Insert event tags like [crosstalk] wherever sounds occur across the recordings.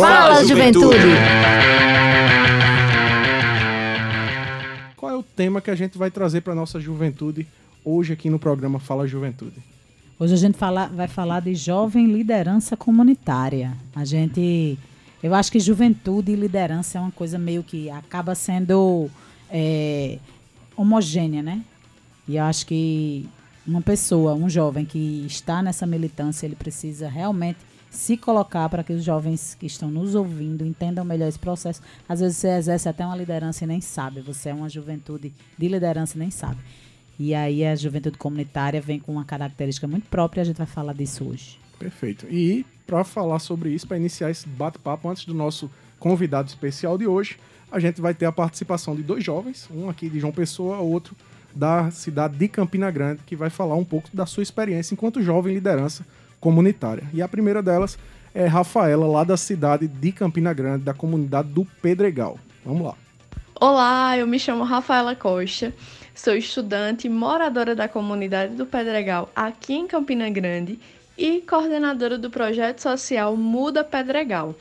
Fala, Juventude! Qual é o tema que a gente vai trazer para nossa juventude hoje aqui no programa Fala Juventude? Hoje a gente fala, vai falar de jovem liderança comunitária. A gente, eu acho que juventude e liderança é uma coisa meio que acaba sendo é, homogênea, né? E eu acho que uma pessoa, um jovem que está nessa militância, ele precisa realmente se colocar para que os jovens que estão nos ouvindo entendam melhor esse processo. Às vezes você exerce até uma liderança e nem sabe, você é uma juventude de liderança e nem sabe. E aí a juventude comunitária vem com uma característica muito própria, a gente vai falar disso hoje. Perfeito. E para falar sobre isso, para iniciar esse bate-papo antes do nosso convidado especial de hoje, a gente vai ter a participação de dois jovens, um aqui de João Pessoa, outro da cidade de Campina Grande, que vai falar um pouco da sua experiência enquanto jovem liderança comunitária. E a primeira delas é Rafaela, lá da cidade de Campina Grande, da comunidade do Pedregal. Vamos lá. Olá, eu me chamo Rafaela Costa, sou estudante e moradora da comunidade do Pedregal aqui em Campina Grande e coordenadora do projeto social Muda Pedregal.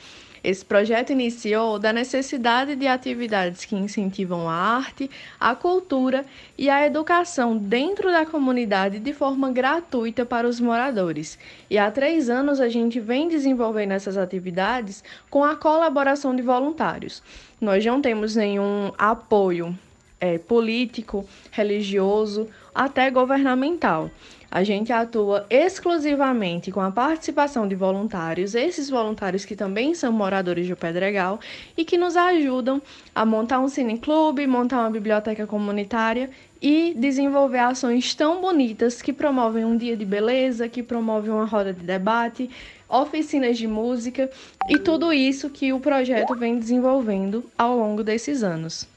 Esse projeto iniciou da necessidade de atividades que incentivam a arte, a cultura e a educação dentro da comunidade de forma gratuita para os moradores. E há três anos a gente vem desenvolvendo essas atividades com a colaboração de voluntários. Nós não temos nenhum apoio é, político, religioso, até governamental. A gente atua exclusivamente com a participação de voluntários, esses voluntários que também são moradores de Pedregal e que nos ajudam a montar um cineclube, montar uma biblioteca comunitária e desenvolver ações tão bonitas que promovem um dia de beleza, que promovem uma roda de debate, oficinas de música e tudo isso que o projeto vem desenvolvendo ao longo desses anos.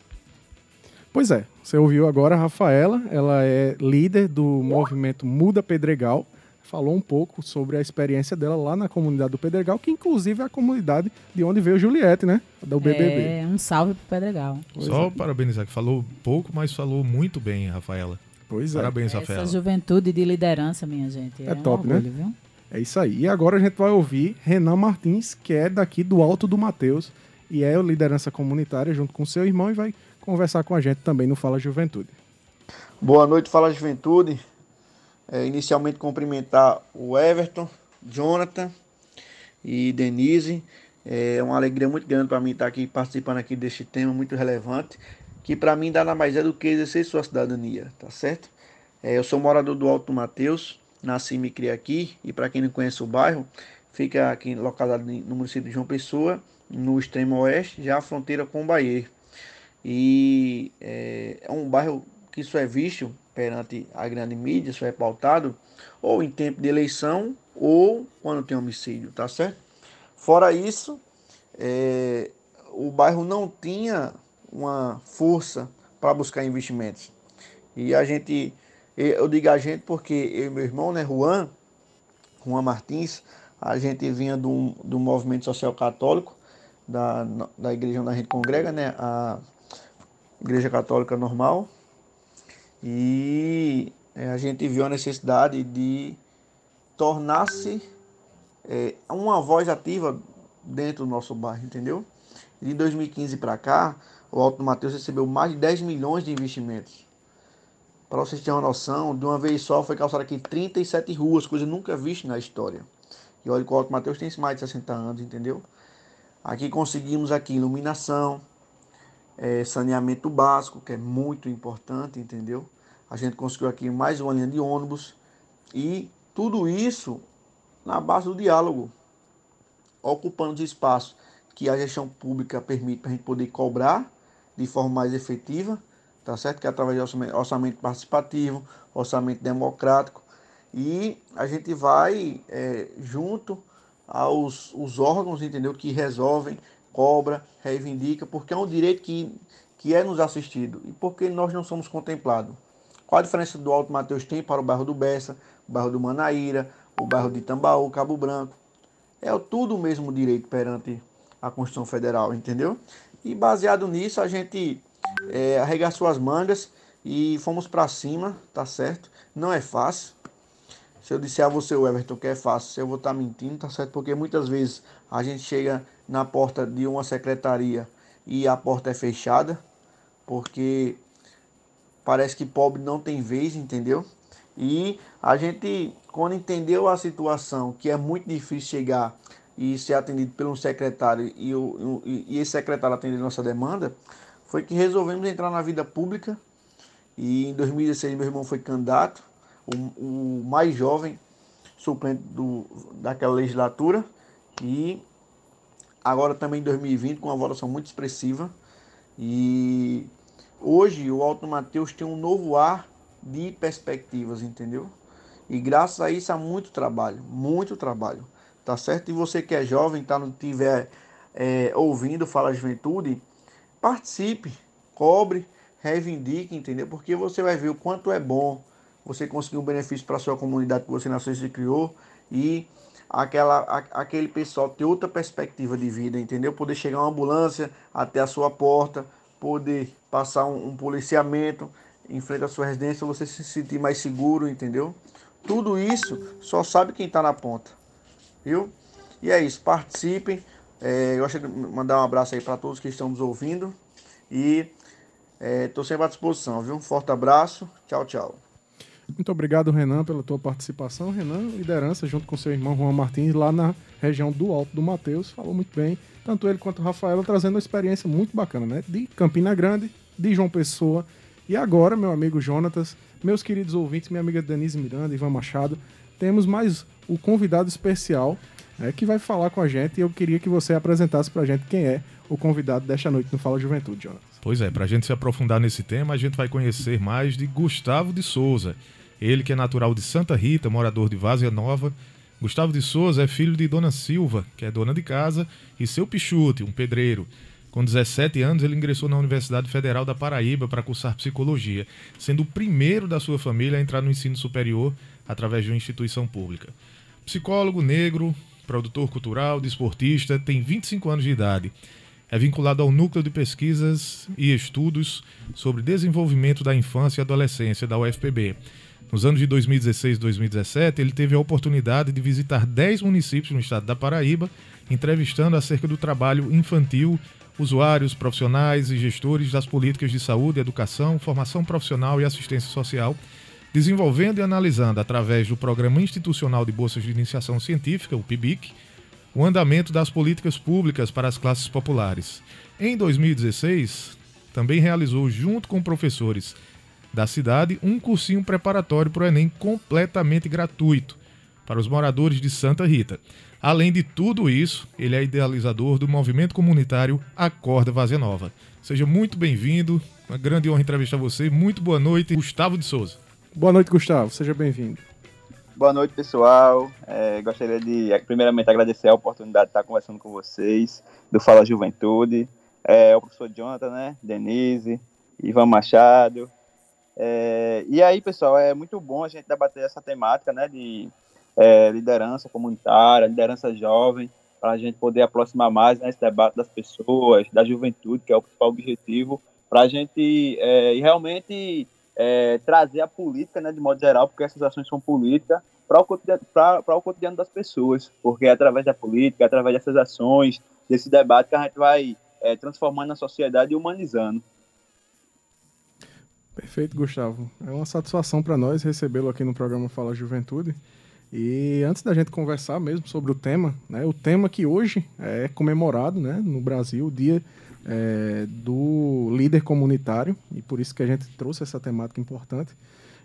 Pois é, você ouviu agora a Rafaela, ela é líder do movimento Muda Pedregal. Falou um pouco sobre a experiência dela lá na comunidade do Pedregal, que inclusive é a comunidade de onde veio Juliette, né? Da BBB. É, um salve pro Pedregal. Pois Só é. parabenizar, que falou pouco, mas falou muito bem, Rafaela. Pois é. Parabéns, Rafaela. Essa juventude de liderança, minha gente. É, é top, um orgulho, né? Viu? É isso aí. E agora a gente vai ouvir Renan Martins, que é daqui do Alto do Mateus e é liderança comunitária junto com seu irmão e vai conversar com a gente também no Fala Juventude. Boa noite, Fala Juventude. É, inicialmente cumprimentar o Everton, Jonathan e Denise. É uma alegria muito grande para mim estar aqui participando aqui deste tema muito relevante, que para mim nada mais é do que exercer sua cidadania, tá certo? É, eu sou morador do Alto Mateus, nasci e me criei aqui, e para quem não conhece o bairro, fica aqui localizado no município de João Pessoa, no extremo oeste, já a fronteira com o Bahia. E é, é um bairro que só é visto perante a grande mídia, só é pautado ou em tempo de eleição ou quando tem homicídio, tá certo? Fora isso, é, o bairro não tinha uma força para buscar investimentos. E a gente, eu digo a gente porque eu e meu irmão, né, Juan, Juan Martins, a gente vinha do, do movimento social católico, da, da igreja onde a gente congrega, né, a Igreja Católica normal. E é, a gente viu a necessidade de tornar-se é, uma voz ativa dentro do nosso bairro, entendeu? De 2015 para cá, o Alto Mateus recebeu mais de 10 milhões de investimentos. Para vocês terem uma noção, de uma vez só foi calçado aqui 37 ruas, coisa nunca vista na história. E olha que o Alto Mateus tem mais de 60 anos, entendeu? Aqui conseguimos aqui iluminação, é, saneamento básico, que é muito importante, entendeu? A gente conseguiu aqui mais uma linha de ônibus e tudo isso na base do diálogo, ocupando os espaços que a gestão pública permite para a gente poder cobrar de forma mais efetiva, tá certo? Que é através de orçamento, participativo, orçamento democrático e a gente vai é, junto aos os órgãos, entendeu? Que resolvem cobra, reivindica, porque é um direito que, que é nos assistido e porque nós não somos contemplados. Qual a diferença do Alto Mateus tem para o bairro do Bessa, o bairro do Manaíra, o bairro de Tambaú, Cabo Branco? É tudo o mesmo direito perante a Constituição Federal, entendeu? E baseado nisso, a gente é, arregaçou as mangas e fomos para cima, tá certo? Não é fácil. Se eu disser a você, Everton, que é fácil, eu vou estar tá mentindo, tá certo? Porque muitas vezes a gente chega na porta de uma secretaria e a porta é fechada, porque parece que pobre não tem vez, entendeu? E a gente, quando entendeu a situação, que é muito difícil chegar e ser atendido por um secretário e, o, e esse secretário atender nossa demanda, foi que resolvemos entrar na vida pública. E em 2016 meu irmão foi candidato, o, o mais jovem suplente do, daquela legislatura. E agora também em 2020 com uma votação muito expressiva. E hoje o Alto Mateus tem um novo ar de perspectivas, entendeu? E graças a isso há muito trabalho, muito trabalho, tá certo? E você que é jovem, tá, não tiver é, ouvindo Fala Juventude, participe, cobre, reivindique, entendeu? Porque você vai ver o quanto é bom você conseguir um benefício para sua comunidade que você nasceu e se criou e aquela, a, aquele pessoal ter outra perspectiva de vida, entendeu? Poder chegar uma ambulância até a sua porta, poder passar um, um policiamento em frente à sua residência, você se sentir mais seguro, entendeu? Tudo isso só sabe quem está na ponta, viu? E é isso, participem. É, eu gostaria de mandar um abraço aí para todos que estão nos ouvindo e estou é, sempre à disposição, viu? Um forte abraço, tchau, tchau. Muito obrigado, Renan, pela tua participação. Renan, liderança junto com seu irmão Juan Martins lá na região do Alto do Mateus, falou muito bem. Tanto ele quanto o Rafael trazendo uma experiência muito bacana, né? De Campina Grande, de João Pessoa. E agora, meu amigo Jonatas, meus queridos ouvintes, minha amiga Denise Miranda, Ivan Machado, temos mais o convidado especial né, que vai falar com a gente. E eu queria que você apresentasse pra gente quem é o convidado desta noite no Fala Juventude, Jonatas. Pois é, para a gente se aprofundar nesse tema, a gente vai conhecer mais de Gustavo de Souza. Ele que é natural de Santa Rita, morador de Várzea Nova. Gustavo de Souza é filho de Dona Silva, que é dona de casa, e seu Pichute, um pedreiro. Com 17 anos, ele ingressou na Universidade Federal da Paraíba para cursar psicologia, sendo o primeiro da sua família a entrar no ensino superior através de uma instituição pública. Psicólogo negro, produtor cultural, desportista, tem 25 anos de idade é vinculado ao Núcleo de Pesquisas e Estudos sobre Desenvolvimento da Infância e Adolescência da UFPB. Nos anos de 2016 e 2017, ele teve a oportunidade de visitar 10 municípios no estado da Paraíba, entrevistando acerca do trabalho infantil, usuários, profissionais e gestores das políticas de saúde, educação, formação profissional e assistência social, desenvolvendo e analisando, através do Programa Institucional de Bolsas de Iniciação Científica, o PIBIC, o andamento das políticas públicas para as classes populares. Em 2016, também realizou, junto com professores da cidade, um cursinho preparatório para o Enem completamente gratuito para os moradores de Santa Rita. Além de tudo isso, ele é idealizador do movimento comunitário Acorda Vazia Nova. Seja muito bem-vindo, uma grande honra entrevistar você. Muito boa noite, Gustavo de Souza. Boa noite, Gustavo. Seja bem-vindo. Boa noite, pessoal. É, gostaria de, primeiramente, agradecer a oportunidade de estar conversando com vocês, do Fala Juventude. É, o professor Jonathan, né? Denise, Ivan Machado. É, e aí, pessoal, é muito bom a gente debater essa temática, né? De é, liderança comunitária, liderança jovem, para a gente poder aproximar mais né, debate das pessoas, da juventude, que é o principal objetivo, para a gente é, realmente é, trazer a política, né, de modo geral, porque essas ações são políticas, para o, cotidiano, o cotidiano das pessoas, porque é através da política, é através dessas ações, desse debate que a gente vai é, transformando a sociedade e humanizando. Perfeito, Gustavo. É uma satisfação para nós recebê-lo aqui no programa Fala Juventude. E antes da gente conversar mesmo sobre o tema, né, o tema que hoje é comemorado né, no Brasil, o Dia é, do líder comunitário, e por isso que a gente trouxe essa temática importante.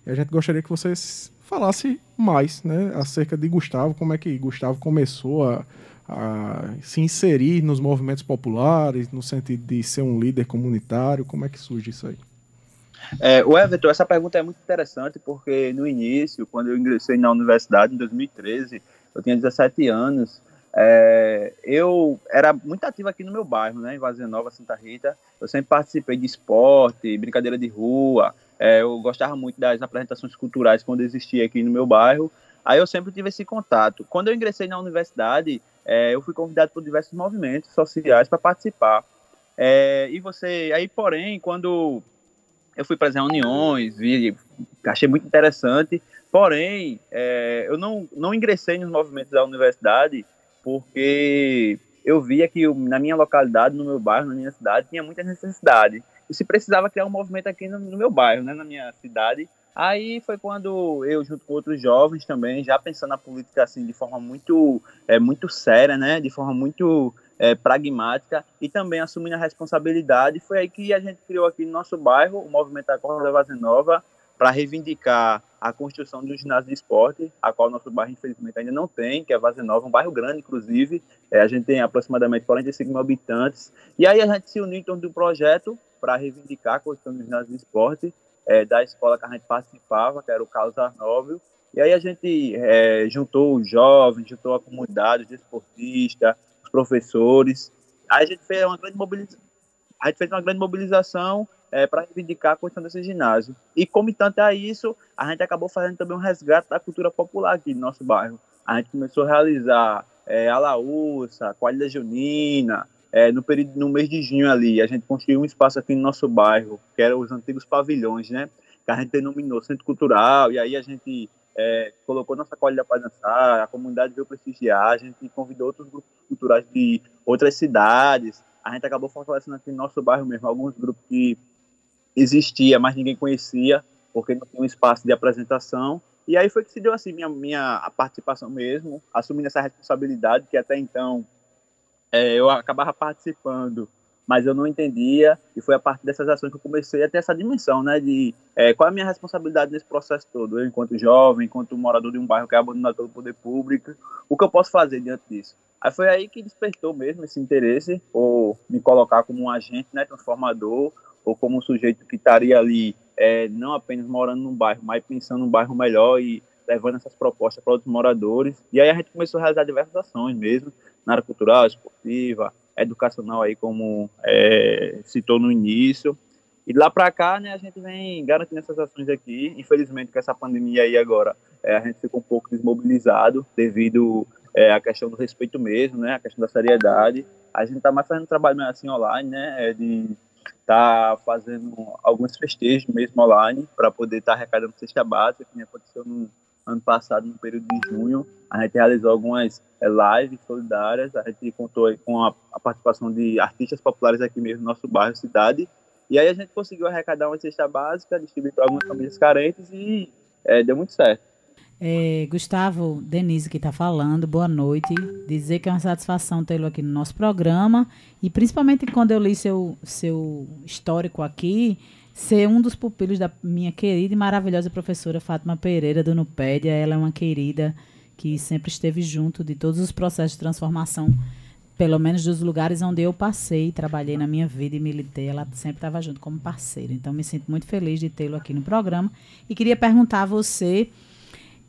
E a gente gostaria que vocês falasse mais né, acerca de Gustavo, como é que Gustavo começou a, a se inserir nos movimentos populares, no sentido de ser um líder comunitário, como é que surge isso aí? É, o Everton, essa pergunta é muito interessante porque no início, quando eu ingressei na universidade em 2013, eu tinha 17 anos é, eu era muito ativo aqui no meu bairro, né, em Vazia Nova, Santa Rita. Eu sempre participei de esporte, brincadeira de rua. É, eu gostava muito das apresentações culturais quando existia aqui no meu bairro. Aí eu sempre tive esse contato. Quando eu ingressei na universidade, é, eu fui convidado por diversos movimentos sociais para participar. É, e você, aí, porém, quando eu fui para as reuniões, vi, achei muito interessante. Porém, é, eu não, não ingressei nos movimentos da universidade porque eu via que na minha localidade, no meu bairro, na minha cidade, tinha muita necessidade. E se precisava criar um movimento aqui no, no meu bairro, né, na minha cidade. Aí foi quando eu, junto com outros jovens também, já pensando na política assim de forma muito, é, muito séria, né, de forma muito é, pragmática e também assumindo a responsabilidade, foi aí que a gente criou aqui no nosso bairro o movimento Acorda Vaza Nova para reivindicar a construção de um ginásio de esporte, a qual nosso bairro, infelizmente, ainda não tem, que é Vaza Nova, um bairro grande, inclusive. É, a gente tem aproximadamente 45 mil habitantes. E aí a gente se uniu em torno de um projeto para reivindicar a construção do ginásio de esporte é, da escola que a gente participava, que era o Carlos Arnóbio. E aí a gente é, juntou os jovens, juntou a comunidade, os esportistas, os professores. Aí a gente fez uma grande mobilização. A gente fez uma grande mobilização é, para reivindicar a construção desse ginásio. E, comitante a isso, a gente acabou fazendo também um resgate da cultura popular aqui no nosso bairro. A gente começou a realizar é, laúça, a quadrilha junina, é, no, período, no mês de junho ali, a gente construiu um espaço aqui no nosso bairro, que eram os antigos pavilhões, né? Que a gente denominou Centro Cultural, e aí a gente é, colocou nossa qualidade para dançar, a comunidade veio prestigiar, a gente convidou outros grupos culturais de outras cidades, a gente acabou fortalecendo aqui no nosso bairro mesmo alguns grupos que existia, mas ninguém conhecia, porque não tinha um espaço de apresentação. E aí foi que se deu assim minha, minha participação mesmo, assumindo essa responsabilidade que até então é, eu acabava participando, mas eu não entendia, e foi a partir dessas ações que eu comecei a ter essa dimensão, né, de é, qual é a minha responsabilidade nesse processo todo, eu enquanto jovem, enquanto morador de um bairro que é abandonado pelo poder público, o que eu posso fazer diante disso? Aí foi aí que despertou mesmo esse interesse, ou me colocar como um agente, né, transformador, ou como um sujeito que estaria ali é, não apenas morando num bairro, mas pensando num bairro melhor e levando essas propostas para outros moradores. E aí a gente começou a realizar diversas ações mesmo, na área cultural, esportiva, educacional aí, como é, citou no início. E lá para cá, né, a gente vem garantindo essas ações aqui. Infelizmente, com essa pandemia aí agora, é, a gente ficou um pouco desmobilizado devido é, à questão do respeito mesmo, né, a questão da seriedade. A gente está mais fazendo trabalho assim online, né, é de tá fazendo alguns festejos mesmo online para poder estar tá arrecadando cesta básica, que nem aconteceu no ano passado, no período de junho. A gente realizou algumas é, lives solidárias, a gente contou com a, a, participação de artistas populares aqui mesmo no nosso bairro, cidade. E aí a gente conseguiu arrecadar uma cesta básica, distribuir para algumas famílias carentes e é, deu muito certo. É, Gustavo, Denise que está falando, boa noite. Dizer que é uma satisfação tê-lo aqui no nosso programa e principalmente quando eu li seu, seu histórico aqui, ser um dos pupilos da minha querida e maravilhosa professora Fátima Pereira do Nupédia. Ela é uma querida que sempre esteve junto de todos os processos de transformação, pelo menos dos lugares onde eu passei, trabalhei na minha vida e militei. Ela sempre estava junto como parceira. Então, me sinto muito feliz de tê-lo aqui no programa. E queria perguntar a você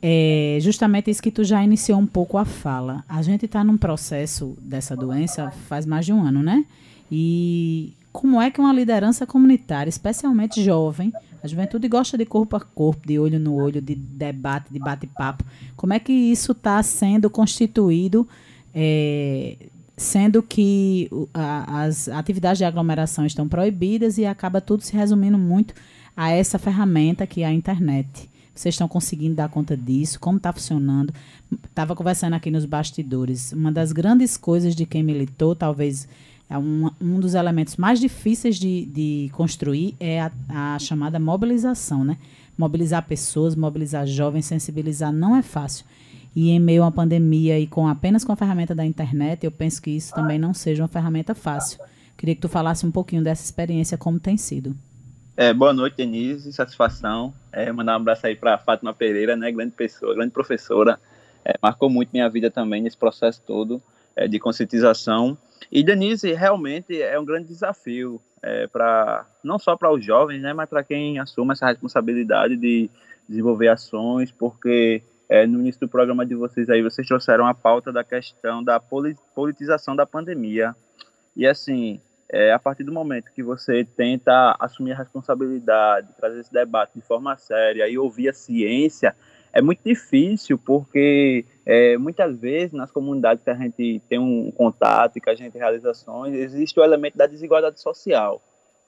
é justamente isso que tu já iniciou um pouco a fala. A gente está num processo dessa doença faz mais de um ano, né? E como é que uma liderança comunitária, especialmente jovem, a juventude gosta de corpo a corpo, de olho no olho, de debate, de bate-papo, como é que isso está sendo constituído, é, sendo que a, as atividades de aglomeração estão proibidas e acaba tudo se resumindo muito a essa ferramenta que é a internet. Vocês estão conseguindo dar conta disso? Como está funcionando? Estava conversando aqui nos bastidores. Uma das grandes coisas de quem militou, talvez é um, um dos elementos mais difíceis de, de construir é a, a chamada mobilização, né? Mobilizar pessoas, mobilizar jovens, sensibilizar não é fácil. E em meio a uma pandemia e com apenas com a ferramenta da internet, eu penso que isso também não seja uma ferramenta fácil. Queria que tu falasse um pouquinho dessa experiência, como tem sido. É, boa noite, Denise. Satisfação. É, mandar um abraço aí para Fátima Pereira, né? Grande pessoa, grande professora. É, marcou muito minha vida também nesse processo todo é, de conscientização. E Denise realmente é um grande desafio é, para não só para os jovens, né, mas para quem assume essa responsabilidade de desenvolver ações, porque é, no início do programa de vocês aí vocês trouxeram a pauta da questão da politização da pandemia. E assim, é, a partir do momento que você tenta assumir a responsabilidade, trazer esse debate de forma séria e ouvir a ciência, é muito difícil, porque é, muitas vezes nas comunidades que a gente tem um contato e que a gente realiza ações, existe o elemento da desigualdade social.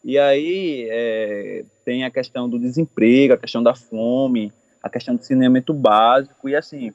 E aí é, tem a questão do desemprego, a questão da fome, a questão do saneamento básico, e assim,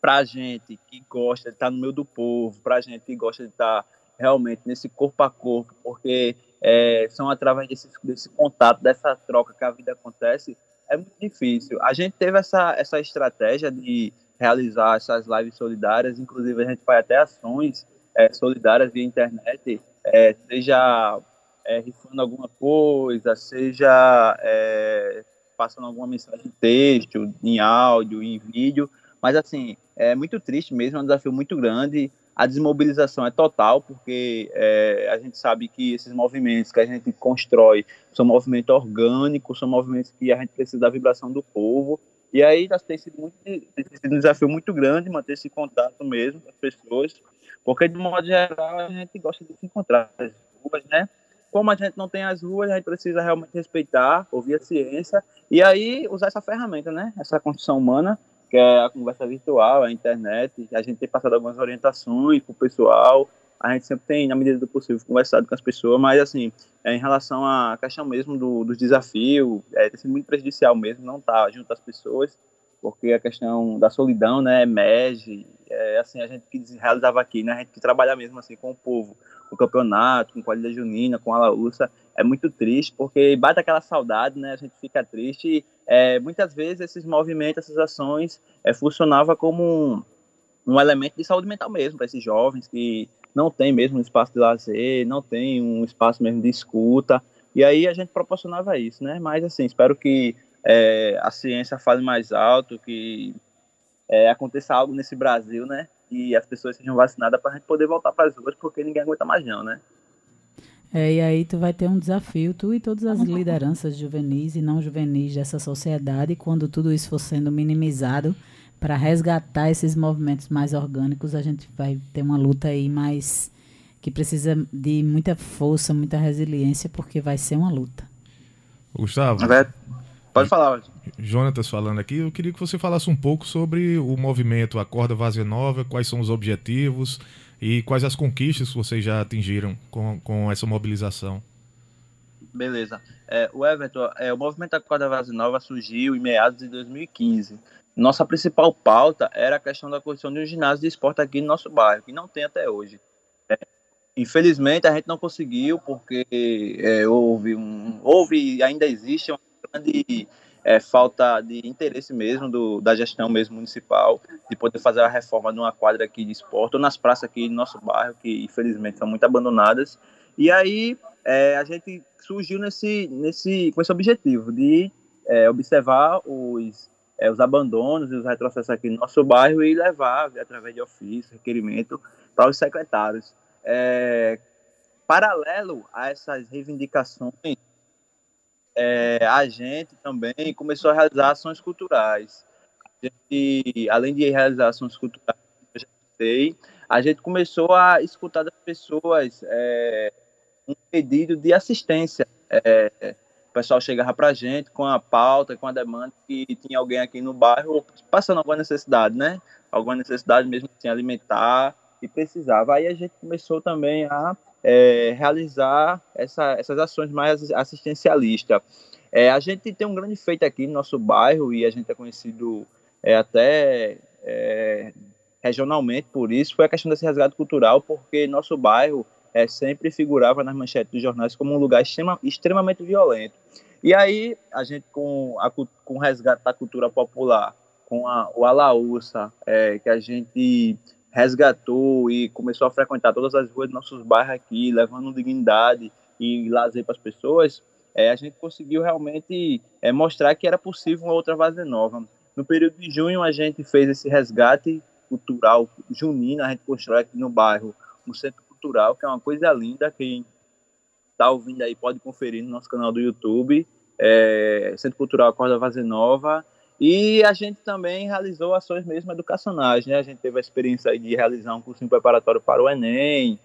para a gente que gosta de estar no meio do povo, para a gente que gosta de estar realmente nesse corpo a corpo, porque é, são através desse, desse contato, dessa troca que a vida acontece, é muito difícil. A gente teve essa, essa estratégia de realizar essas lives solidárias, inclusive a gente faz até ações é, solidárias via internet, é, seja é, rifando alguma coisa, seja é, passando alguma mensagem em texto, em áudio, em vídeo, mas assim, é muito triste mesmo, é um desafio muito grande, a desmobilização é total, porque é, a gente sabe que esses movimentos que a gente constrói são movimentos orgânicos, são movimentos que a gente precisa da vibração do povo, e aí tem sido, muito, tem sido um desafio muito grande manter esse contato mesmo com as pessoas, porque de modo geral a gente gosta de se encontrar nas ruas, né? Como a gente não tem as ruas, a gente precisa realmente respeitar, ouvir a ciência e aí usar essa ferramenta, né? Essa construção humana, que é a conversa virtual, a internet. A gente tem passado algumas orientações para o pessoal. A gente sempre tem, na medida do possível, conversado com as pessoas, mas assim, é, em relação à questão mesmo do, dos desafios, é, tem sido muito prejudicial mesmo não estar tá junto às pessoas porque a questão da solidão, né, emerge, é, assim, a gente que realizava aqui, né, a gente que trabalha mesmo assim com o povo, com o campeonato, com qualidade junina, com a laúça, é muito triste, porque bate aquela saudade, né, a gente fica triste, é, muitas vezes esses movimentos, essas ações, é, funcionava como um, um elemento de saúde mental mesmo, para esses jovens que não tem mesmo um espaço de lazer, não tem um espaço mesmo de escuta, e aí a gente proporcionava isso, né, mas assim, espero que é, a ciência fale mais alto, que é, aconteça algo nesse Brasil, né? E as pessoas sejam vacinadas para a gente poder voltar para as ruas, porque ninguém aguenta mais não, né? É, e aí tu vai ter um desafio, tu e todas as lideranças juvenis e não juvenis dessa sociedade, quando tudo isso for sendo minimizado, para resgatar esses movimentos mais orgânicos, a gente vai ter uma luta aí mais que precisa de muita força, muita resiliência, porque vai ser uma luta. Gustavo, Pode falar. Jonatas falando aqui, eu queria que você falasse um pouco sobre o movimento Acorda Vazia Nova, quais são os objetivos e quais as conquistas que vocês já atingiram com, com essa mobilização. Beleza. É, o Everton, é, o movimento Acorda Vazia Nova surgiu em meados de 2015. Nossa principal pauta era a questão da construção de um ginásio de esporte aqui no nosso bairro, que não tem até hoje. É, infelizmente, a gente não conseguiu, porque é, houve, um, houve e ainda existe uma grande é, falta de interesse mesmo do, da gestão mesmo municipal de poder fazer a reforma de uma quadra aqui de esporte ou nas praças aqui do nosso bairro que infelizmente são muito abandonadas. E aí é, a gente surgiu nesse nesse com esse objetivo de é, observar os é, os abandonos e os retrocessos aqui no nosso bairro e levar através de ofício requerimento para os secretários. É, paralelo a essas reivindicações é, a gente também começou a realizar ações culturais. A gente, além de realizar ações culturais, sei, a gente começou a escutar das pessoas é, um pedido de assistência. É, o pessoal chegava para a gente com a pauta, com a demanda que tinha alguém aqui no bairro passando alguma necessidade, né? Alguma necessidade mesmo assim, alimentar e precisava. Aí a gente começou também a é, realizar essa, essas ações mais assistencialistas. É, a gente tem um grande feito aqui no nosso bairro e a gente é conhecido é, até é, regionalmente por isso, foi a questão desse resgate cultural, porque nosso bairro é, sempre figurava nas manchetes dos jornais como um lugar extrema, extremamente violento. E aí, a gente, com, a, com o resgate da cultura popular, com a, o Alaúça, é, que a gente resgatou e começou a frequentar todas as ruas dos nossos bairros aqui, levando dignidade e lazer para as pessoas, é, a gente conseguiu realmente é, mostrar que era possível uma outra Vaza Nova. No período de junho, a gente fez esse resgate cultural junino, a gente constrói aqui no bairro um centro cultural, que é uma coisa linda, quem está ouvindo aí pode conferir no nosso canal do YouTube, é, Centro Cultural Corda Vaza Nova, e a gente também realizou ações mesmo educacionais, né? A gente teve a experiência de realizar um curso preparatório para o Enem.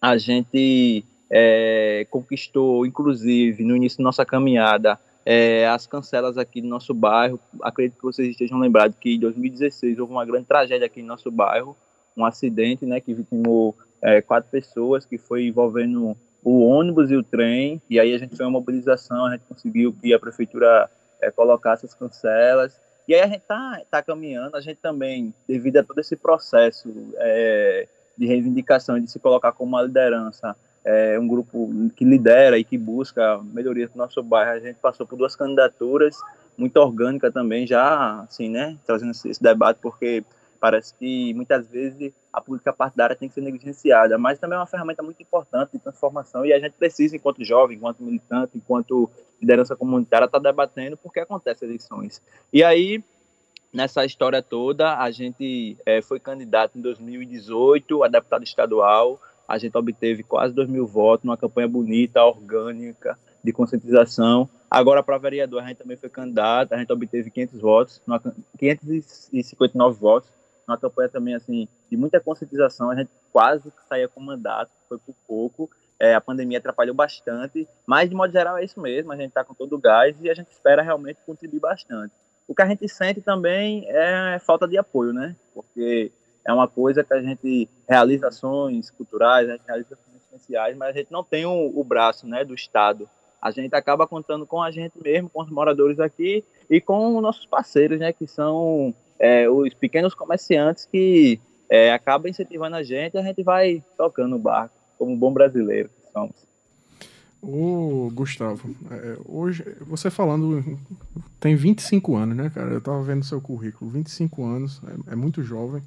A gente é, conquistou, inclusive, no início da nossa caminhada, é, as cancelas aqui do nosso bairro. Acredito que vocês estejam lembrados que em 2016 houve uma grande tragédia aqui no nosso bairro, um acidente, né, que vitimou é, quatro pessoas, que foi envolvendo o ônibus e o trem. E aí a gente fez uma mobilização, a gente conseguiu que a prefeitura é, colocar essas cancelas. E aí a gente está tá caminhando, a gente também, devido a todo esse processo é, de reivindicação de se colocar como uma liderança, é, um grupo que lidera e que busca melhoria do nosso bairro, a gente passou por duas candidaturas, muito orgânica também, já, assim, né, trazendo esse, esse debate, porque parece que muitas vezes a política partidária tem que ser negligenciada, mas também é uma ferramenta muito importante de transformação e a gente precisa, enquanto jovem, enquanto militante, enquanto liderança comunitária, estar tá debatendo porque acontece eleições. E aí, nessa história toda, a gente é, foi candidato em 2018 a deputado estadual, a gente obteve quase 2 mil votos numa campanha bonita, orgânica, de conscientização. Agora, para vereador, a gente também foi candidato, a gente obteve 500 votos, 559 votos, uma campanha também assim de muita conscientização. A gente quase saía com mandato, foi por pouco. É, a pandemia atrapalhou bastante, mas de modo geral é isso mesmo. A gente está com todo o gás e a gente espera realmente contribuir bastante. O que a gente sente também é falta de apoio, né? Porque é uma coisa que a gente realiza ações culturais, a gente realiza ações essenciais, mas a gente não tem o, o braço, né, do Estado. A gente acaba contando com a gente mesmo, com os moradores aqui e com nossos parceiros, né, que são é, os pequenos comerciantes que é, acabam incentivando a gente e a gente vai tocando o barco, como um bom brasileiro que somos. Ô, Gustavo, é, hoje, você falando, tem 25 anos, né, cara? Eu tava vendo seu currículo, 25 anos, é, é muito jovem.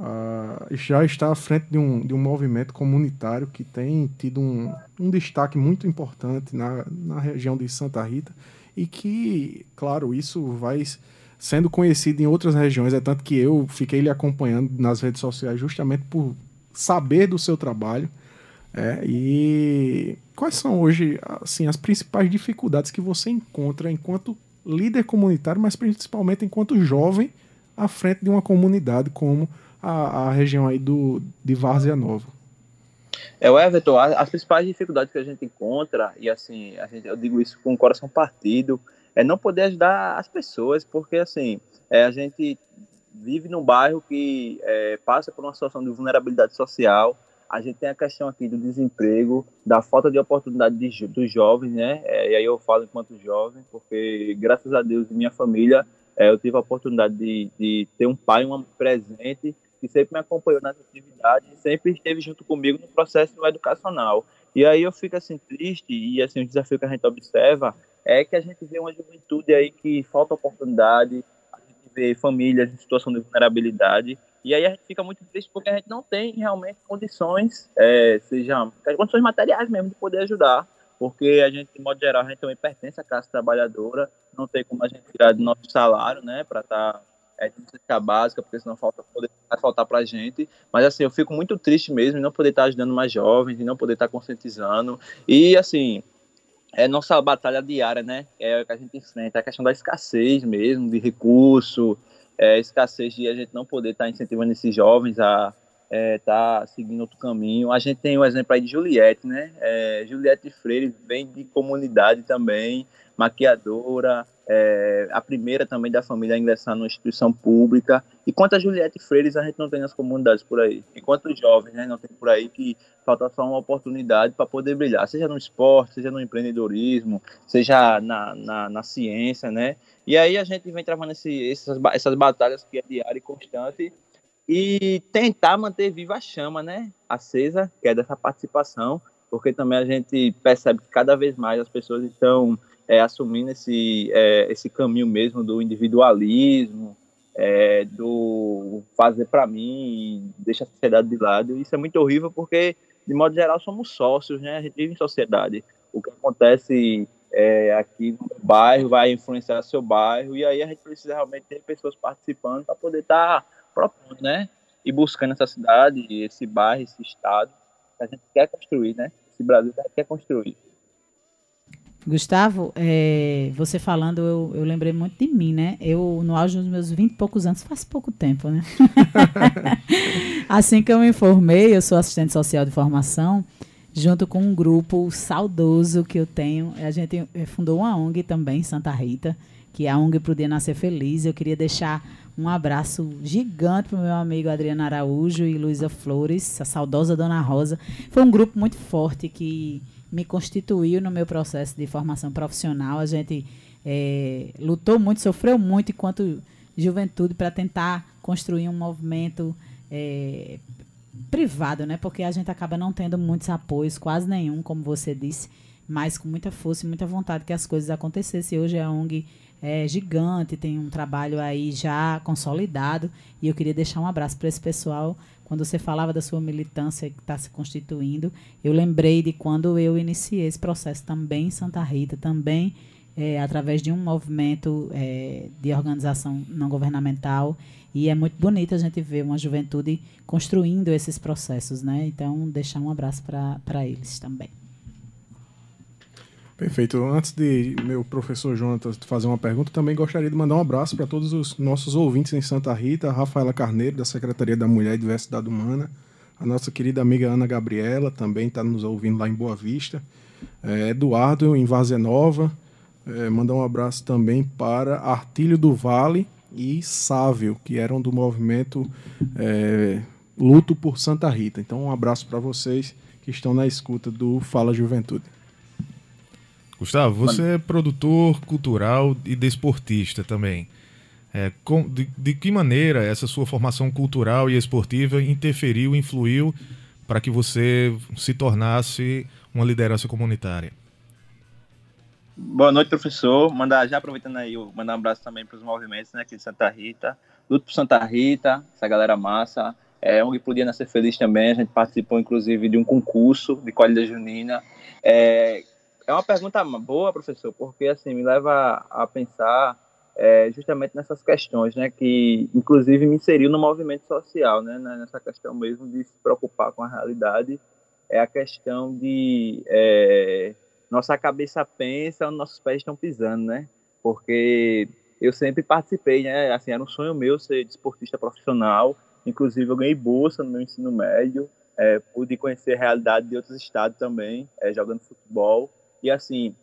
Uh, já está à frente de um, de um movimento comunitário que tem tido um, um destaque muito importante na, na região de Santa Rita e que, claro, isso vai sendo conhecido em outras regiões, é tanto que eu fiquei lhe acompanhando nas redes sociais justamente por saber do seu trabalho. É, e quais são hoje assim as principais dificuldades que você encontra enquanto líder comunitário, mas principalmente enquanto jovem à frente de uma comunidade como a, a região aí do, de Várzea Nova? É, o Everton, as, principais dificuldades que a gente encontra, e assim, a gente, eu digo isso com o coração partido, é não poder ajudar as pessoas, porque assim, é, a gente vive num bairro que é, passa por uma situação de vulnerabilidade social, a gente tem a questão aqui do desemprego, da falta de oportunidade de, dos jovens, né? É, e aí eu falo enquanto jovem, porque graças a Deus e minha família, é, eu tive a oportunidade de, de ter um pai, um presente, que sempre me acompanhou nas atividades, sempre esteve junto comigo no processo educacional. E aí eu fico assim triste e assim o desafio que a gente observa é que a gente vê uma juventude aí que falta oportunidade, a gente vê famílias em situação de vulnerabilidade, e aí a gente fica muito triste porque a gente não tem realmente condições, é, seja condições materiais mesmo de poder ajudar, porque a gente, de modo geral, a gente também pertence à classe trabalhadora, não tem como a gente tirar do nosso salário, né, para estar tá, é, necessidade básica, porque senão falta, poder, vai faltar para a gente. Mas, assim, eu fico muito triste mesmo de não poder estar ajudando mais jovens, de não poder estar conscientizando. E, assim, é nossa batalha diária, né? É o que a gente enfrenta, é a questão da escassez mesmo, de recurso, é, escassez de a gente não poder estar incentivando esses jovens a estar é, seguindo outro caminho. A gente tem o um exemplo aí de Juliette, né? É, Juliette Freire vem de comunidade também, maquiadora, é, a primeira também da família a ingressar numa instituição pública. E quantas Juliette Freires a gente não tem nas comunidades por aí? E quantos jovens né, não tem por aí que falta só uma oportunidade para poder brilhar, seja no esporte, seja no empreendedorismo, seja na, na, na ciência, né? E aí a gente vem travando esse, essas, essas batalhas que é diária e constante e tentar manter viva a chama, né? Acesa, que é dessa participação, porque também a gente percebe que cada vez mais as pessoas estão é, assumindo esse, é, esse caminho mesmo do individualismo, é, do fazer para mim, deixa a sociedade de lado. Isso é muito horrível porque, de modo geral, somos sócios, né? A gente vive em sociedade. O que acontece é, aqui no bairro vai influenciar seu bairro e aí a gente precisa realmente ter pessoas participando para poder estar tá propondo, né? E buscando essa cidade, esse bairro, esse estado que a gente quer construir, né? Esse Brasil que a gente quer construir. Gustavo, é, você falando, eu, eu lembrei muito de mim, né? Eu, no auge dos meus 20 e poucos anos, faz pouco tempo, né? [laughs] assim que eu me formei, eu sou assistente social de formação, junto com um grupo saudoso que eu tenho. A gente eh, fundou uma ONG também, Santa Rita, que a ONG Pro Dia Nascer Feliz. Eu queria deixar um abraço gigante para o meu amigo Adriano Araújo e Luísa Flores, a saudosa Dona Rosa. Foi um grupo muito forte que me constituiu no meu processo de formação profissional. A gente é, lutou muito, sofreu muito enquanto juventude para tentar construir um movimento é, privado, né? Porque a gente acaba não tendo muitos apoios, quase nenhum, como você disse, mas com muita força e muita vontade que as coisas acontecessem. Hoje a ONG é gigante, tem um trabalho aí já consolidado e eu queria deixar um abraço para esse pessoal. Quando você falava da sua militância que está se constituindo, eu lembrei de quando eu iniciei esse processo também em Santa Rita, também é, através de um movimento é, de organização não governamental. E é muito bonito a gente ver uma juventude construindo esses processos, né? Então, deixar um abraço para eles também. Perfeito. Antes de meu professor Jonatas fazer uma pergunta, também gostaria de mandar um abraço para todos os nossos ouvintes em Santa Rita, Rafaela Carneiro, da Secretaria da Mulher e Diversidade Humana, a nossa querida amiga Ana Gabriela, também está nos ouvindo lá em Boa Vista, é, Eduardo em Vazenova, é, mandar um abraço também para Artílio do Vale e Sávio, que eram do movimento é, Luto por Santa Rita. Então, um abraço para vocês que estão na escuta do Fala Juventude. Gustavo, você é produtor cultural e desportista também. É, com, de, de, que maneira essa sua formação cultural e esportiva interferiu, influiu para que você se tornasse uma liderança comunitária? Boa noite, professor. Mandar, já aproveitando aí, mandar um abraço também para os movimentos né, aqui de Santa Rita. Luto por Santa Rita, essa galera massa. É um que podia nascer feliz também. A gente participou, inclusive, de um concurso de colheita junina. É, é uma pergunta boa, professor, porque assim me leva a pensar é, justamente nessas questões, né, que inclusive me inseriu no movimento social, né, nessa questão mesmo de se preocupar com a realidade, é a questão de é, nossa cabeça pensa onde nossos pés estão pisando, né? Porque eu sempre participei, né? Assim, era um sonho meu ser desportista profissional. Inclusive, eu ganhei bolsa no meu ensino médio. É, pude conhecer a realidade de outros estados também, é, jogando futebol. E, assim,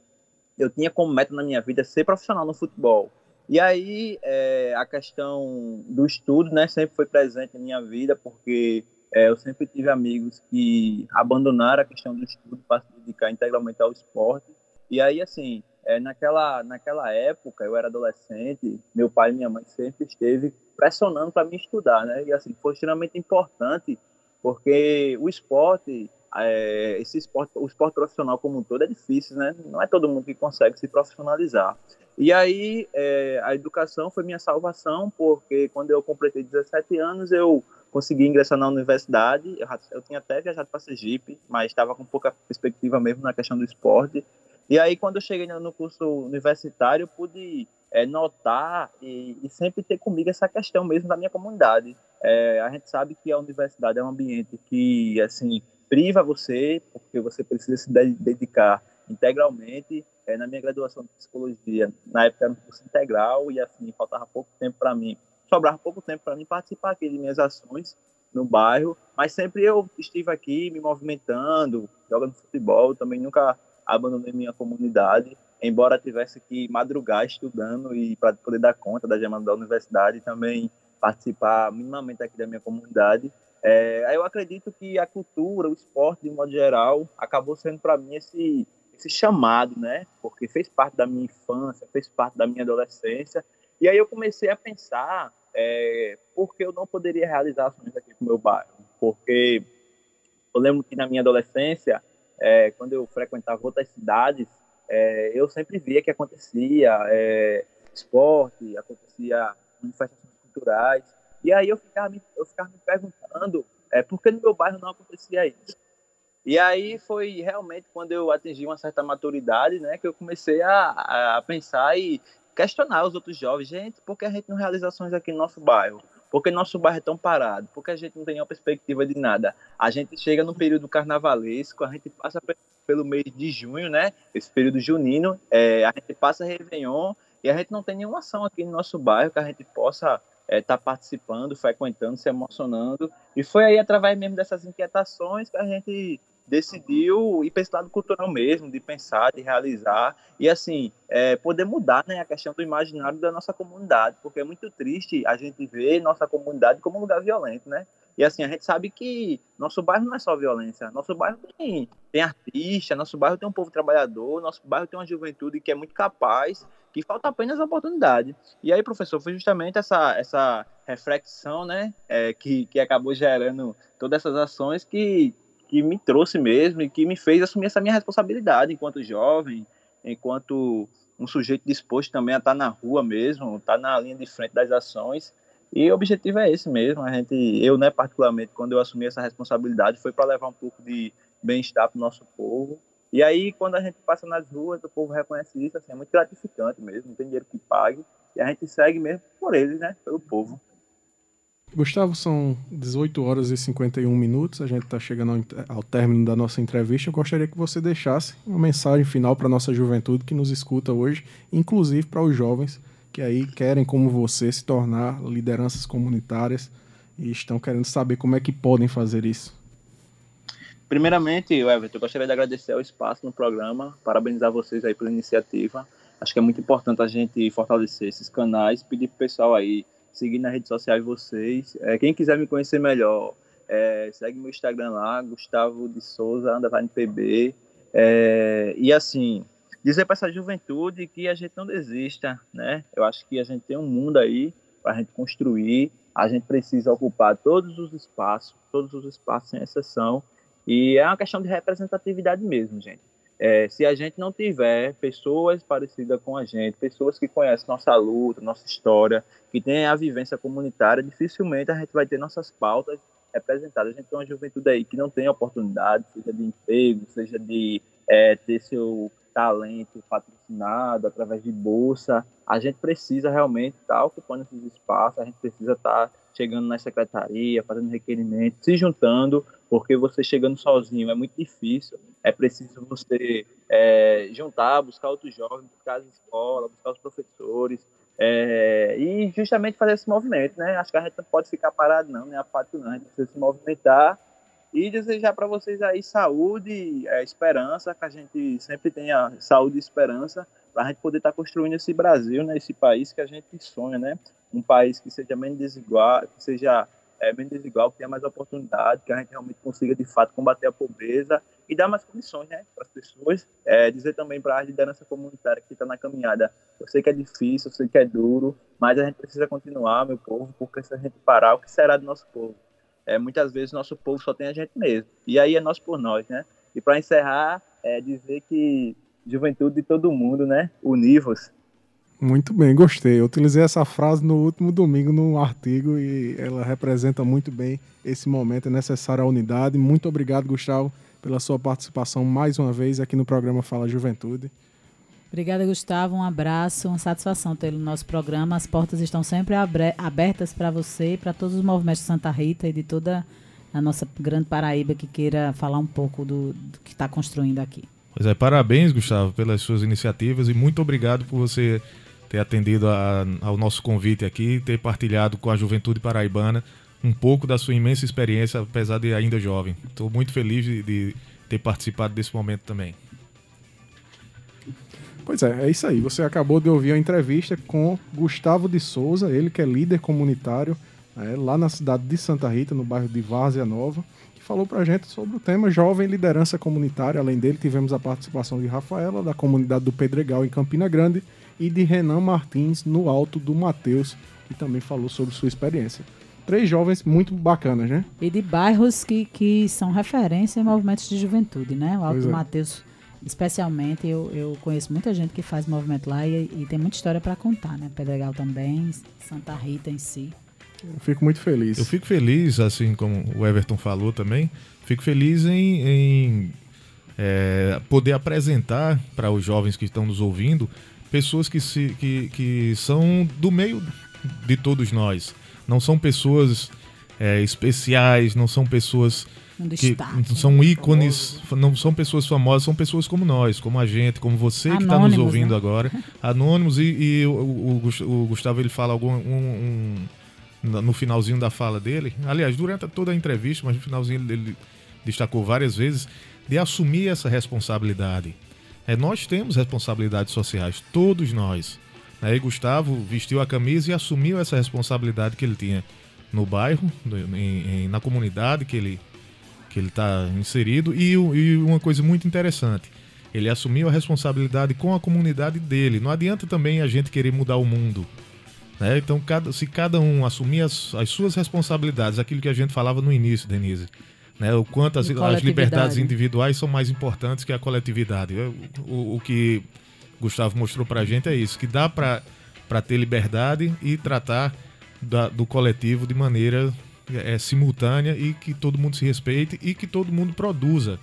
eu tinha como meta na minha vida ser profissional no futebol. E aí, é, a questão do estudo, né? Sempre foi presente na minha vida, porque é, eu sempre tive amigos que abandonaram a questão do estudo para se dedicar integralmente ao esporte. E aí, assim, é, naquela, naquela época, eu era adolescente, meu pai e minha mãe sempre esteve pressionando para me estudar, né? E assim, foi extremamente importante, porque o esporte, é, esse esporte, o esporte profissional como um todo é difícil, né? Não é todo mundo que consegue se profissionalizar. E aí, é, a educação foi minha salvação, porque quando eu completei 17 anos, eu consegui ingressar na universidade. Eu, eu tinha até viajado para Sergipe, mas estava com pouca perspectiva mesmo na questão do esporte. E aí, quando eu cheguei no curso universitário, eu pude é, notar e, e, sempre ter comigo essa questão mesmo da minha comunidade. É, a gente sabe que a universidade é um ambiente que, assim, priva você, porque você precisa se dedicar integralmente. É, na minha graduação de psicologia, na época era um curso integral e, assim, faltava pouco tempo para mim sobrava pouco tempo para mim participar aqui de minhas ações no bairro, mas sempre eu estive aqui me movimentando, jogando futebol, também nunca abandonei minha comunidade, embora tivesse que madrugar estudando e para poder dar conta da demanda da universidade também participar minimamente aqui da minha comunidade. É, eu acredito que a cultura, o esporte de modo geral, acabou sendo para mim esse esse chamado, né? Porque fez parte da minha infância, fez parte da minha adolescência e aí eu comecei a pensar é, por que eu não poderia realizar ações aqui no meu bairro. Porque eu lembro que na minha adolescência, é, quando eu frequentava outras cidades, é, eu sempre via que acontecia é, esporte, acontecia manifestações culturais. E aí eu ficava me, eu ficava me perguntando é, por que no meu bairro não acontecia isso. E aí foi realmente quando eu atingi uma certa maturidade, né, que eu comecei a, a pensar e questionar os outros jovens, gente, por que a gente não realiza ações aqui no nosso bairro? Por que nosso bairro é tão parado? Por que a gente não tem nenhuma perspectiva de nada? A gente chega no período carnavalesco, a gente passa pelo mês de junho, né? Esse período junino, é, a gente passa Réveillon e a gente não tem nenhuma ação aqui no nosso bairro que a gente possa estar é, tá participando, frequentando, se emocionando. E foi aí, através mesmo dessas inquietações, que a gente decidiu ir para esse lado cultural mesmo, de pensar, de realizar e assim é, poder mudar né, a questão do imaginário da nossa comunidade, porque é muito triste a gente ver nossa comunidade como um lugar violento, né? E assim a gente sabe que nosso bairro não é só violência, nosso bairro tem, tem artista, nosso bairro tem um povo trabalhador, nosso bairro tem uma juventude que é muito capaz, que falta apenas a oportunidade. E aí, professor, foi justamente essa, essa reflexão, né, é, que, que acabou gerando todas essas ações que, que me trouxe mesmo e que me fez assumir essa minha responsabilidade enquanto jovem, enquanto um sujeito disposto também a estar na rua mesmo, estar na linha de frente das ações. E o objetivo é esse mesmo. A gente, eu, né, particularmente, quando eu assumi essa responsabilidade, foi para levar um pouco de bem-estar para o nosso povo. E aí, quando a gente passa nas ruas, o povo reconhece isso, assim, é muito gratificante mesmo, não tem dinheiro que pague. E a gente segue mesmo por eles, né, pelo povo. Gustavo, são 18 horas e 51 minutos. A gente está chegando ao, ao, término da nossa entrevista. Eu gostaria que você deixasse uma mensagem final para a nossa juventude que nos escuta hoje, inclusive para os jovens que aí querem, como você, se tornar lideranças comunitárias e estão querendo saber como é que podem fazer isso. Primeiramente, Everton, eu gostaria de agradecer o espaço no programa, parabenizar vocês aí pela iniciativa. Acho que é muito importante a gente fortalecer esses canais, pedir para o pessoal aí seguir na rede social de vocês. É, quem quiser me conhecer melhor, é, segue meu Instagram lá, Gustavo de Souza, underline PB. É, e assim, dizer para essa juventude que a gente não desista, né? Eu acho que a gente tem um mundo aí para a gente construir, a gente precisa ocupar todos os espaços, todos os espaços sem exceção, e é uma questão de representatividade mesmo, gente. É, se a gente não tiver pessoas parecidas com a gente, pessoas que conhecem nossa luta, nossa história, que têm a vivência comunitária, dificilmente a gente vai ter nossas pautas representadas. A gente tem uma juventude aí que não tem oportunidade, seja de emprego, seja de é, ter seu talento patrocinado através de bolsa. A gente precisa realmente estar ocupando esses espaços, a gente precisa estar chegando na secretaria, fazendo requerimento, se juntando porque você chegando sozinho é muito difícil. É preciso você é, juntar, buscar outros jovens, buscar as escolas, buscar os professores, é, e justamente fazer esse movimento, né? Acho que a gente não pode ficar parado, não, nem apático, não. A gente precisa se movimentar e desejar para vocês aí saúde, é, esperança, que a gente sempre tenha saúde e esperança para a gente poder estar tá construindo esse Brasil, né? Esse país que a gente sonha, né? Um país que seja menos desigual, que seja é, bem desigual, que tenha mais oportunidade, que a gente realmente consiga, de fato, combater a pobreza e dar mais condições né, para as pessoas. É, dizer também para a liderança comunitária que está na caminhada, eu sei que é difícil, eu sei que é duro, mas a gente precisa continuar, meu povo, porque se a gente parar, o que será do nosso povo? É, muitas vezes nosso povo só tem a gente mesmo, e aí é nós por nós, né? E para encerrar, é dizer que juventude de todo mundo, né? Univos, muito bem, gostei. Eu utilizei essa frase no último domingo no artigo e ela representa muito bem esse momento. É necessária a unidade. Muito obrigado, Gustavo, pela sua participação mais uma vez aqui no programa Fala Juventude. Obrigada, Gustavo. Um abraço, uma satisfação tê-lo no nosso programa. As portas estão sempre abertas para você e para todos os movimentos de Santa Rita e de toda a nossa grande Paraíba que queira falar um pouco do, do que está construindo aqui. Pois é, parabéns, Gustavo, pelas suas iniciativas e muito obrigado por você ter atendido a, ao nosso convite aqui, ter partilhado com a juventude paraibana um pouco da sua imensa experiência, apesar de ainda jovem. Estou muito feliz de, de, ter participado desse momento também. Pois é, é isso aí. Você acabou de ouvir a entrevista com Gustavo de Souza, ele que é líder comunitário é, lá na cidade de Santa Rita, no bairro de Várzea Nova, falou para a gente sobre o tema Jovem Liderança Comunitária. Além dele, tivemos a participação de Rafaela, da comunidade do Pedregal, em Campina Grande, e de Renan Martins no Alto do Mateus, que também falou sobre sua experiência. Três jovens muito bacanas, né? E de bairros que, que são referência em movimentos de juventude, né? O Alto do é. Mateus, especialmente, eu, eu conheço muita gente que faz movimento lá e, e tem muita história para contar, né? Pedregal também, Santa Rita em si. Eu fico muito feliz. Eu fico feliz, assim como o Everton falou também, fico feliz em, em é, poder apresentar para os jovens que estão nos ouvindo pessoas que, se, que, que são do meio de todos nós. Não são pessoas é, especiais, não são pessoas que destaque, são né? ícones, não são pessoas famosas, são pessoas como nós, como a gente, como você Anônimos, que está nos ouvindo né? agora, [laughs] anônimos. E, e o, o, o, Gustavo ele fala algum, um, um, no finalzinho da fala dele, aliás, durante toda a entrevista, mas no finalzinho ele, destacou várias vezes, de assumir essa responsabilidade. É, nós temos responsabilidades sociais, todos nós. Aí Gustavo vestiu a camisa e assumiu essa responsabilidade que ele tinha no bairro, em, em, na comunidade que ele que ele está inserido e, e, uma coisa muito interessante, Ele assumiu a responsabilidade com a comunidade dele. Não adianta também a gente querer mudar o mundo. Né? Então, cada, se cada um assumir as, as, suas responsabilidades, aquilo que a gente falava no início, Denise, né? o quanto as, as liberdades individuais são mais importantes que a coletividade. O, o que Gustavo mostrou para a gente é isso, que dá para ter liberdade e tratar da, do coletivo de maneira é, simultânea e que todo mundo se respeite e que todo mundo produza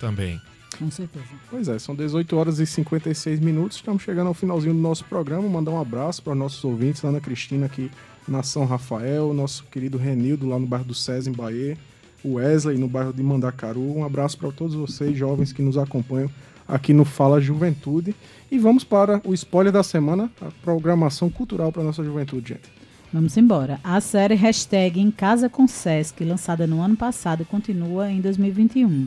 também. Com certeza. Pois é, são 18 horas e 56 minutos. Estamos chegando ao finalzinho do nosso programa. Mandar um abraço para os nossos ouvintes, Ana Cristina aqui na São Rafael, nosso querido Renildo lá no bairro do César, em Bahia, o Wesley no bairro de Mandacaru. Um abraço para todos vocês, jovens que nos acompanham aqui no Fala Juventude. E vamos para o spoiler da semana, a programação cultural para nossa juventude, gente. Vamos embora. A série Hashtag Em Casa com Sesc, lançada no ano passado, continua em 2021.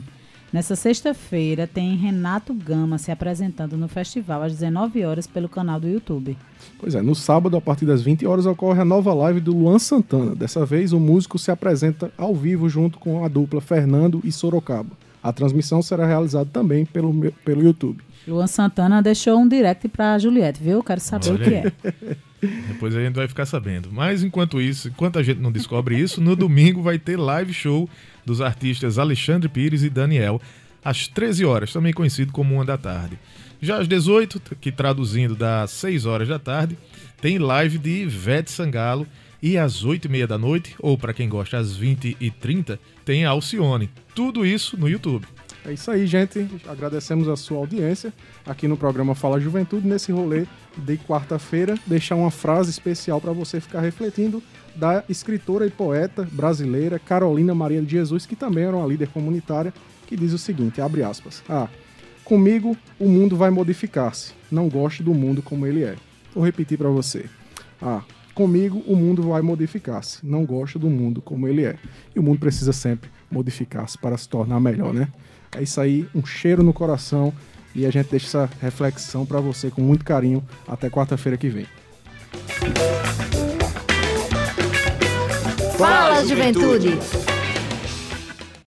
Nessa sexta-feira tem Renato Gama se apresentando no festival às 19 horas pelo canal do YouTube. Pois é, no sábado, a partir das 20 horas, ocorre a nova live do Luan Santana. Dessa vez, o músico se apresenta ao vivo junto com a dupla Fernando e Sorocaba. A transmissão será realizada também pelo, pelo YouTube. Luan Santana deixou um direct para Juliette, viu? Quero saber Olha. o que é. [laughs] Depois a gente vai ficar sabendo. Mas enquanto isso, enquanto a gente não descobre isso, no domingo vai ter live show dos artistas Alexandre Pires e Daniel, às 13 horas, também conhecido como uma da tarde. Já às 18, que traduzindo dá 6 horas da tarde, tem live de Ivete Sangalo e às 8 e meia da noite, ou para quem gosta às 20 e 30, tem Alcione. Tudo isso no YouTube. É isso aí, gente. Agradecemos a sua audiência aqui no programa Fala Juventude, nesse rolê de quarta-feira. Deixar uma frase especial para você ficar refletindo da escritora e poeta brasileira Carolina Maria de Jesus, que também era uma líder comunitária, que diz o seguinte, abre aspas, ah, comigo o mundo vai modificar-se, não gosto do mundo como ele é. Vou repetir para você. Ah, comigo o mundo vai modificar-se, não gosto do mundo como ele é. E o mundo precisa sempre modificar-se para se tornar melhor, né? É isso aí, um cheiro no coração e a gente deixa essa reflexão para você com muito carinho até quarta-feira que vem. Fala, juventude.